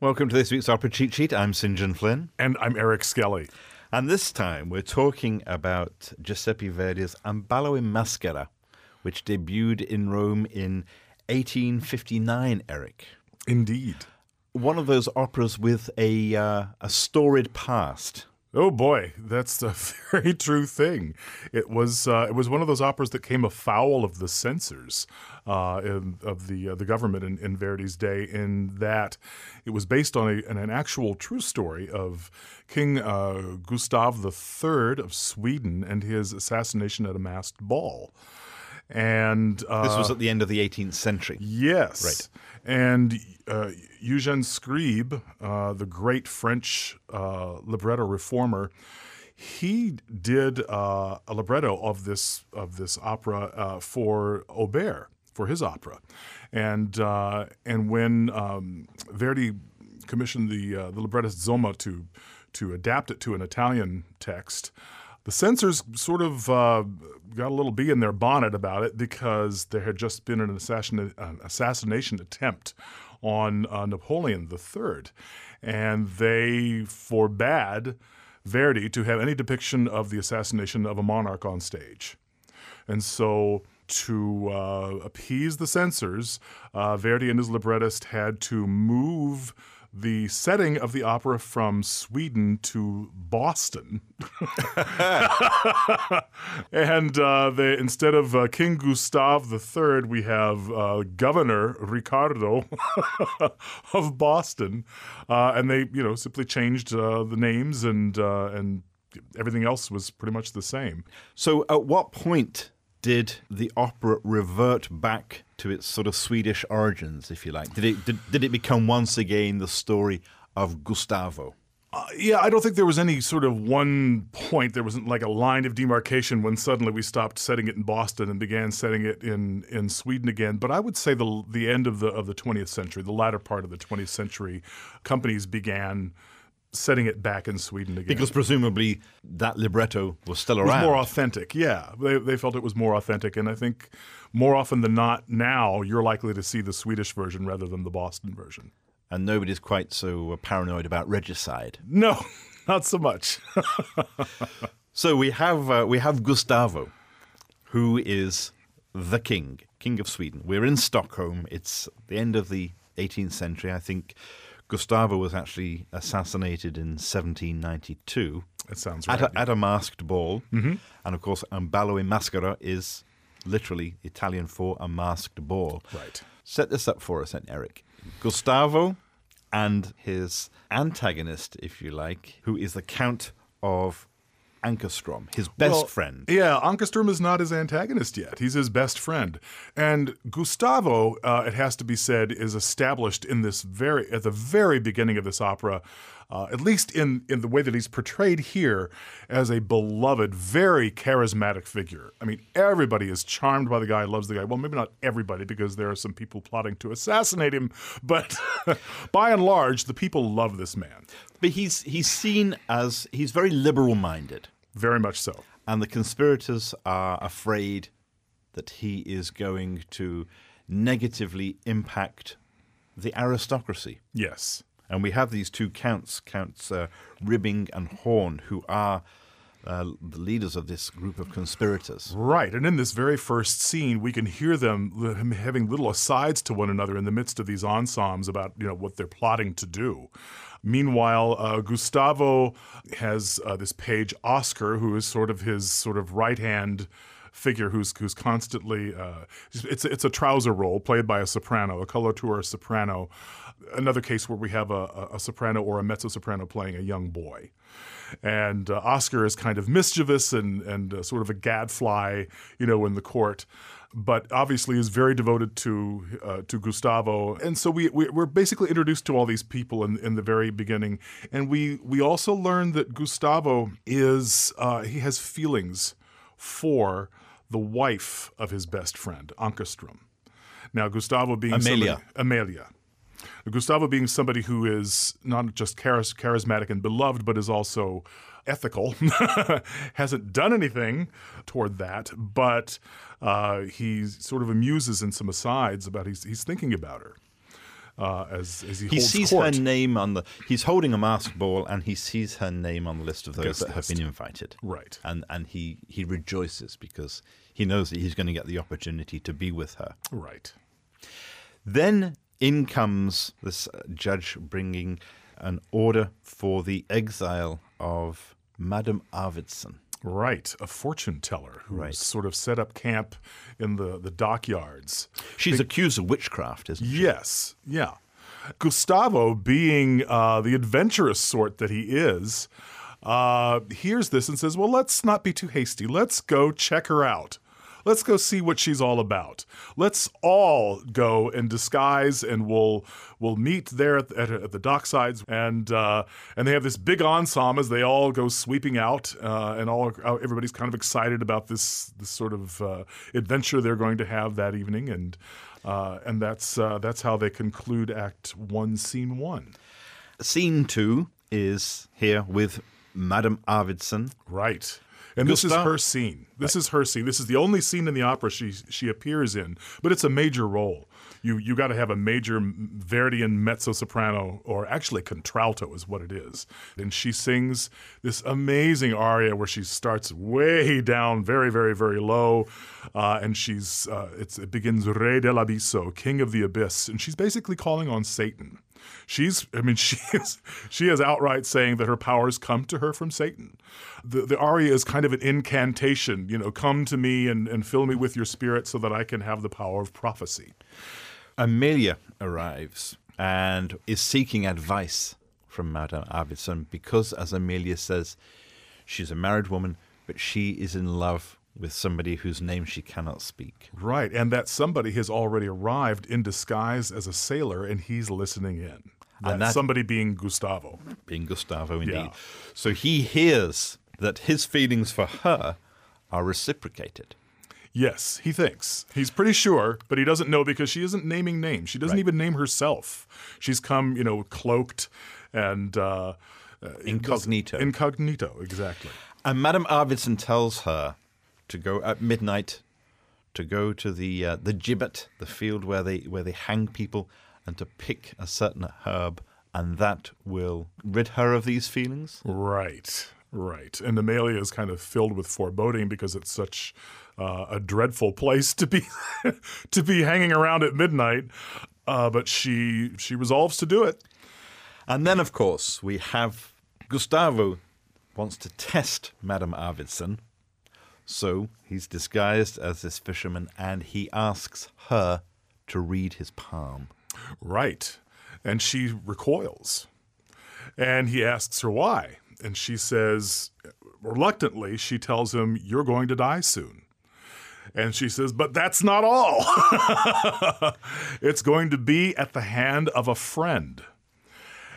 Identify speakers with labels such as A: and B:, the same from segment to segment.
A: Welcome to this week's Opera Cheat Sheet. I'm St. John Flynn.
B: And I'm Eric Skelly.
A: And this time we're talking about Giuseppe Verdi's Un Ballo in Maschera, which debuted in Rome in 1859, Eric.
B: Indeed.
A: One of those operas with a, uh, a storied past.
B: Oh boy, that's a very true thing. It was uh, it was one of those operas that came afoul of the censors uh, in, of the uh, the government in, in, Verdi's day, in that it was based on, a, an actual true story of King uh, Gustav III of Sweden and his assassination at a masked ball. And
A: uh, this was at the end of the 18th century.
B: Yes,
A: right.
B: And uh, Eugène Scribe, uh, the great French uh, libretto reformer, he did uh, a libretto of this of this opera uh, for Auber for his opera, and uh, and when um, Verdi commissioned the the librettist Somma to to adapt it to an Italian text the censors sort of uh, got a little bee in their bonnet about it because there had just been an, assassin- an assassination attempt on uh, Napoleon III, and they forbade Verdi to have any depiction of the assassination of a monarch on stage. And so, to uh, appease the censors, uh, Verdi and his librettist had to move the setting of the opera from Sweden to Boston. and uh, they, instead of uh, King Gustav III, we have uh, Governor Riccardo of Boston. Uh, and they, you know, simply changed uh, the names and, uh, and everything else was pretty much the same.
A: So at what point did the opera revert back to its sort of Swedish origins, if you like? Did it did, did it become once again the story of Gustavo?
B: Uh, yeah, I don't think there was any sort of one point. There wasn't like a line of demarcation when suddenly we stopped setting it in Boston and began setting it in, in Sweden again. But I would say the the end of the of the 20th century, the latter part of the 20th century, companies began setting it back in Sweden again.
A: Because presumably that libretto was still around.
B: Was more authentic, yeah. They, they felt it was more authentic. And I think more often than not now, you're likely to see the Swedish version rather than the Boston version.
A: And nobody's quite so paranoid about regicide.
B: No, not so much.
A: so we have uh, we have Gustavo, who is the king, king of Sweden. We're in Stockholm. It's the end of the 18th century. I think Gustavo was actually assassinated in 1792.
B: That sounds right.
A: At a, at a masked ball. Mm-hmm. And of course, Un Ballo in Maschera is literally Italian for a masked ball.
B: Right.
A: Set this up for us then, Eric. Gustavo and his antagonist, if you like, who is the Count of Ankarström, his best
B: well,
A: friend.
B: Yeah, Ankarström is not his antagonist yet. He's his best friend. And Gustavo, uh, it has to be said, is established in this very at the very beginning of this opera, uh, at least in in the way that he's portrayed here as a beloved, very charismatic figure. I mean, everybody is charmed by the guy, loves the guy. Well, maybe not everybody, because there are some people plotting to assassinate him, but by and large, the people love this man.
A: But he's he's seen as he's very liberal minded.
B: Very much so.
A: And the conspirators are afraid that he is going to negatively impact the aristocracy.
B: Yes.
A: And we have these two counts, Counts uh, Ribbing and Horn, who are uh, the leaders of this group of conspirators.
B: Right. And in this very first scene, we can hear them having little asides to one another in the midst of these ensembles about you know what they're plotting to do. Meanwhile, uh, Gustavo has uh, this page Oscar, who is sort of his sort of right hand figure who's who's constantly uh, it's it's a trouser role played by a soprano, a coloratura soprano. Another case where we have a, a soprano or a mezzo soprano playing a young boy, and uh, Oscar is kind of mischievous and and uh, sort of a gadfly, you know, in the court but obviously is very devoted to uh, to Gustavo. And so we, we are basically introduced to all these people in in the very beginning, and we we also learn that Gustavo is uh, he has feelings for the wife of his best friend Ankarström. Now Gustavo being
A: Amelia,
B: somebody, Amelia. Gustavo being somebody who is not just charis- charismatic and beloved, but is also ethical, hasn't done anything toward that, but uh, he sort of amuses in some asides about he's, he's thinking about her. uh, as as he,
A: He
B: holds
A: sees
B: court.
A: her name on the. He's holding a mask ball, and he sees her name on the list of those that have been invited.
B: Right.
A: and and he he rejoices because he knows that he's going to get the opportunity to be with her.
B: Right.
A: Then in comes this uh, judge bringing an order for the exile of Madame Arvidsson.
B: Right, a fortune teller who
A: Right.
B: sort of set up camp in the, the dockyards.
A: She's accused of witchcraft, isn't she?
B: Yes, yeah. Gustavo, being uh, the adventurous sort that he is, uh, hears this and says, Well, let's not be too hasty. Let's go check her out. Let's go see what she's all about. Let's all go in disguise, and we'll we'll meet there at, at, at the docksides, and uh, and they have this big ensemble as they all go sweeping out, uh, and all everybody's kind of excited about this this sort of uh, adventure they're going to have that evening, and uh, and that's uh, that's how they conclude Act One, Scene One.
A: Scene two is here with Madame Arvidsson.
B: Right. And this is her scene. This is her scene. This is the only scene in the opera she she appears in, but it's a major role. You you got to have a major Verdian mezzo soprano, or actually contralto is what it is. And she sings this amazing aria where she starts way down, very very very low, uh, and she's uh, it's, it begins Re dell'abisso, King of the Abyss, and she's basically calling on Satan. She's, I mean, she is, she is outright saying that her powers come to her from Satan. The, the aria is kind of an incantation, you know, come to me and, and fill me with your spirit so that I can have the power of prophecy.
A: Amelia arrives and is seeking advice from Madame Arvidsson because, as Amelia says, she's a married woman, but she is in love with somebody whose name she cannot speak.
B: Right. And that somebody has already arrived in disguise as a sailor and he's listening in. That
A: And that-
B: somebody being Gustavo.
A: being Gustavo indeed.
B: Yeah.
A: So he hears that his feelings for her are reciprocated.
B: Yes, he thinks. He's pretty sure, but he doesn't know because she isn't naming names. She doesn't even name herself. She's come, you know, cloaked and uh, uh,
A: Incognito.
B: Incognito, exactly.
A: And Madame Arvidsson tells her to go at midnight to go to the uh, the gibbet, the field where they where they hang people, and to pick a certain herb, and that will rid her of these feelings.
B: Right, right. And Amelia is kind of filled with foreboding because it's such uh, a dreadful place to be to be hanging around at midnight. Uh, but she she resolves to do it.
A: And then, of course, we have Gustavo wants to test Madame Arvidsson. So he's disguised as this fisherman and he asks her to read his palm.
B: Right. And she recoils. And he asks her why. And she says, reluctantly, she tells him, You're going to die soon. And she says, But that's not all. it's going to be at the hand of a friend.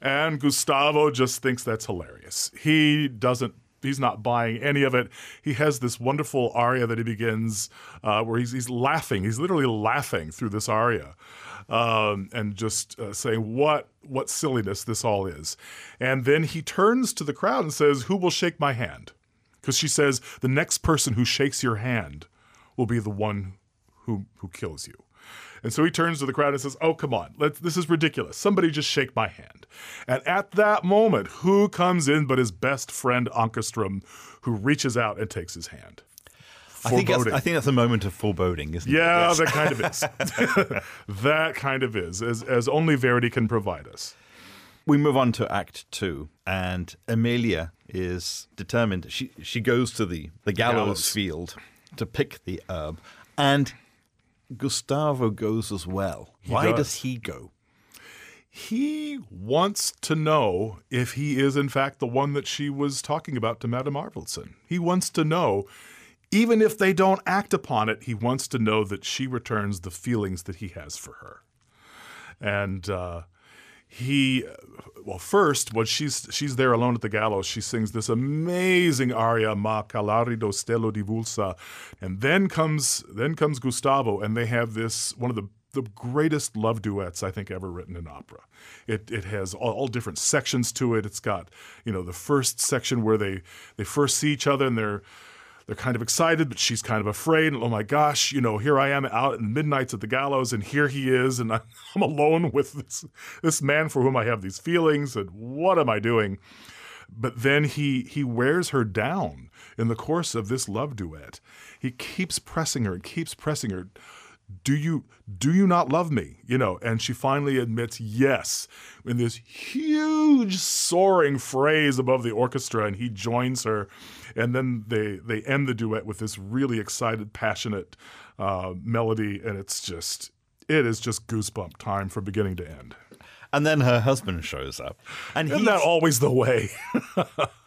B: And Gustavo just thinks that's hilarious. He doesn't. He's not buying any of it. He has this wonderful aria that he begins, uh, where he's, he's laughing. He's literally laughing through this aria, um, and just uh, saying what what silliness this all is. And then he turns to the crowd and says, "Who will shake my hand?" Because she says the next person who shakes your hand will be the one who who kills you. And so he turns to the crowd and says, "Oh, come on, Let's, this is ridiculous. Somebody just shake my hand." And at that moment, who comes in but his best friend Ankarström, who reaches out and takes his hand.
A: I think, that's, I think that's a moment of foreboding, isn't it?
B: Yeah, that kind of is. that kind of is, as, as only Verdi can provide us.
A: We move on to Act Two, and Amelia is determined. She she goes to the the gallows,
B: Gallows.
A: field to pick the herb, and Gustavo goes as well. Why
B: does.
A: does he go?
B: He wants to know if he is, in fact, the one that she was talking about to Madame Arvidsson. He wants to know, even if they don't act upon it, he wants to know that she returns the feelings that he has for her. And uh, he, well, first, when she's she's there alone at the gallows, she sings this amazing aria, "Ma dall'arido stelo divulsa," and then comes then comes Gustavo, and they have this one of the the greatest love duets I think ever written in opera. It it has all, all different sections to it. It's got you know the first section where they they first see each other and they're they're kind of excited, but she's kind of afraid. Oh my gosh, you know, here I am out in the midnights at the gallows, and here he is, and I'm alone with this this man for whom I have these feelings, and what am I doing? But then he he wears her down in the course of this love duet. He keeps pressing her and keeps pressing her. Do you do you not love me? You know, and she finally admits yes in this huge soaring phrase above the orchestra, and he joins her, and then they they end the duet with this really excited, passionate uh, melody, and it's just it is just goosebump time from beginning to end.
A: And then her husband shows up, and
B: Isn't
A: he's,
B: that always the way?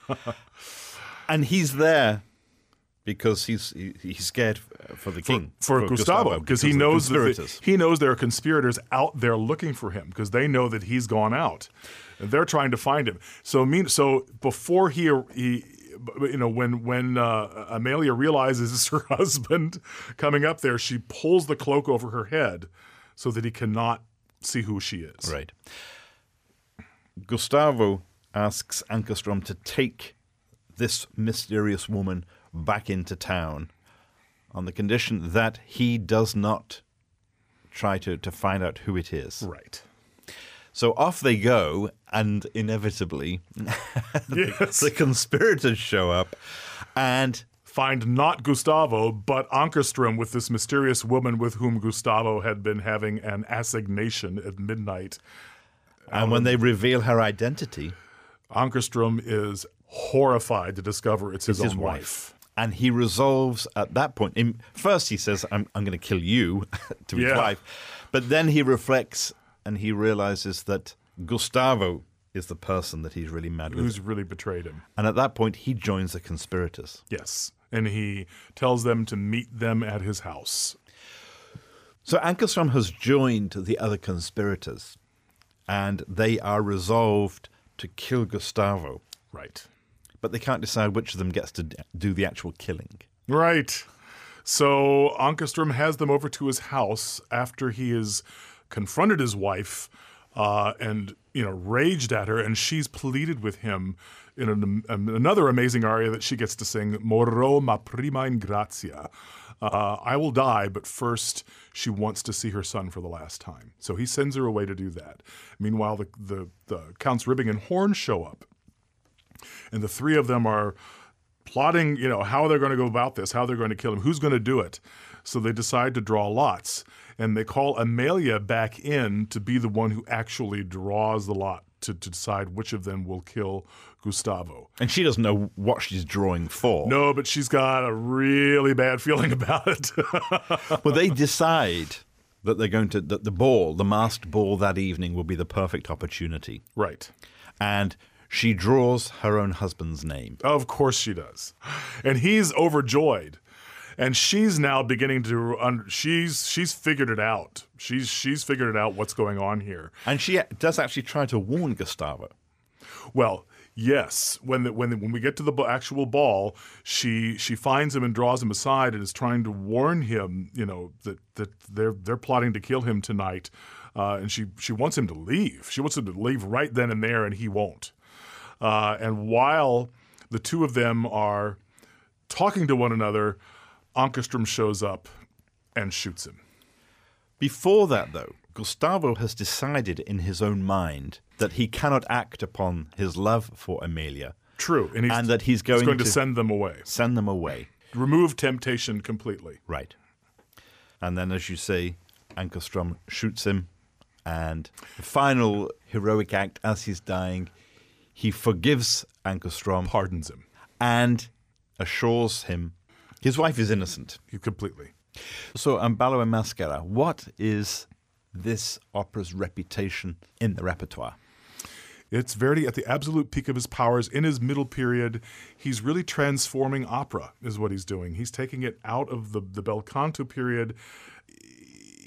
A: and he's there because he's he, he's scared for the king
B: for, Gustavo because he knows that he knows there are conspirators out there looking for him because they know that he's gone out. And they're trying to find him. So mean so before he he you know when when uh, Amelia realizes it's her husband coming up there, she pulls the cloak over her head so that he cannot see who she is.
A: Right. Gustavo asks Ankarström to take this mysterious woman back into town on the condition that he does not try to, to find out who it is.
B: Right.
A: So off they go, and inevitably,
B: Yes.
A: the conspirators show up, and
B: Find not Gustavo, but Ankarström with this mysterious woman with whom Gustavo had been having an assignation at midnight.
A: and when they reveal her identity,
B: Ankarström is horrified to discover it's his,
A: his
B: own
A: wife.
B: wife.
A: And he resolves at that point. In, first, he says, "I'm, I'm going to kill you," to his
B: Yeah.
A: wife, but then he reflects and he realizes that Gustavo is the person that he's really mad with.
B: Who's really betrayed him?
A: and at that point, he joins the conspirators.
B: Yes. And he tells them to meet them at his house.
A: So Ankarström has joined the other conspirators, and they are resolved to kill Gustavo,
B: Right.
A: but they can't decide which of them gets to do the actual killing.
B: Right. So Ankarström has them over to his house after he has confronted his wife uh, and you know raged at her, and she's pleaded with him in an, um, another amazing aria that she gets to sing, "Moro ma prima in grazia." Uh, I will die, but first she wants to see her son for the last time. So he sends her away to do that. Meanwhile, the the, the Counts Ribbing and Horn show up, and the three of them are plotting, you know, how they're going to go about this, how they're going to kill him, who's going to do it. So they decide to draw lots, and they call Amelia back in to be the one who actually draws the lot to, to decide which of them will kill Gustavo.
A: And she doesn't know what she's drawing for.
B: No, but she's got a really bad feeling about it.
A: Well, they decide that they're going to that the ball, the masked ball that evening, will be the perfect opportunity,
B: right.
A: and she draws her own husband's name.
B: Of course she does. And he's overjoyed. And she's now beginning to un- she's she's figured it out. She's she's figured it out what's going on here.
A: And she does actually try to warn Gustavo.
B: Well, yes. When the, when the, when we get to the actual ball, she she finds him and draws him aside and is trying to warn him. You know that that they're they're plotting to kill him tonight, uh, and she she wants him to leave. She wants him to leave right then and there, and he won't. Uh, and while the two of them are talking to one another, Ankarström shows up and shoots him.
A: Before that, though, Gustavo has decided in his own mind that he cannot act upon his love for Amelia,
B: True, and, he's,
A: and that he's going,
B: going to
A: to
B: send them away,
A: send them away.
B: remove temptation completely.
A: Right. And then, as you say, Ankarström shoots him, and the final heroic act as he's dying, he forgives Ankarström
B: Pardons him
A: and assures him his wife is innocent.
B: He- completely.
A: So, Un Ballo in Maschera, what is this opera's reputation in the repertoire?
B: It's Verdi at the absolute peak of his powers in his middle period. He's really transforming opera, is what he's doing. He's taking it out of the, the bel canto period.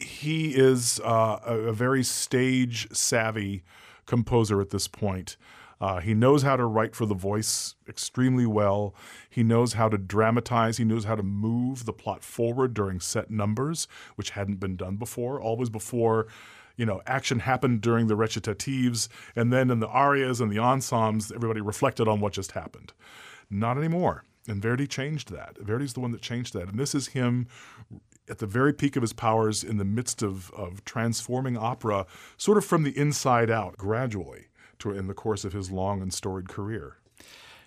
B: He is uh, a, a very stage savvy composer at this point. Uh, he knows how to write for the voice extremely well. He knows how to dramatize. He knows how to move the plot forward during set numbers, which hadn't been done before. Always before, you know, action happened during the recitatives, and then in the arias and the ensembles, everybody reflected on what just happened. Not anymore. And Verdi changed that. Verdi's the one that changed that. And this is him at the very peak of his powers in the midst of, of transforming opera, sort of from the inside out, gradually, to, in the course of his long and storied career.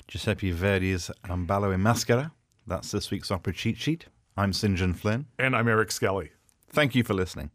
A: Giuseppe Verdi's Un Ballo in Maschera. That's this week's Opera Cheat Sheet. I'm St. John Flynn.
B: And I'm Eric Skelly.
A: Thank you for listening.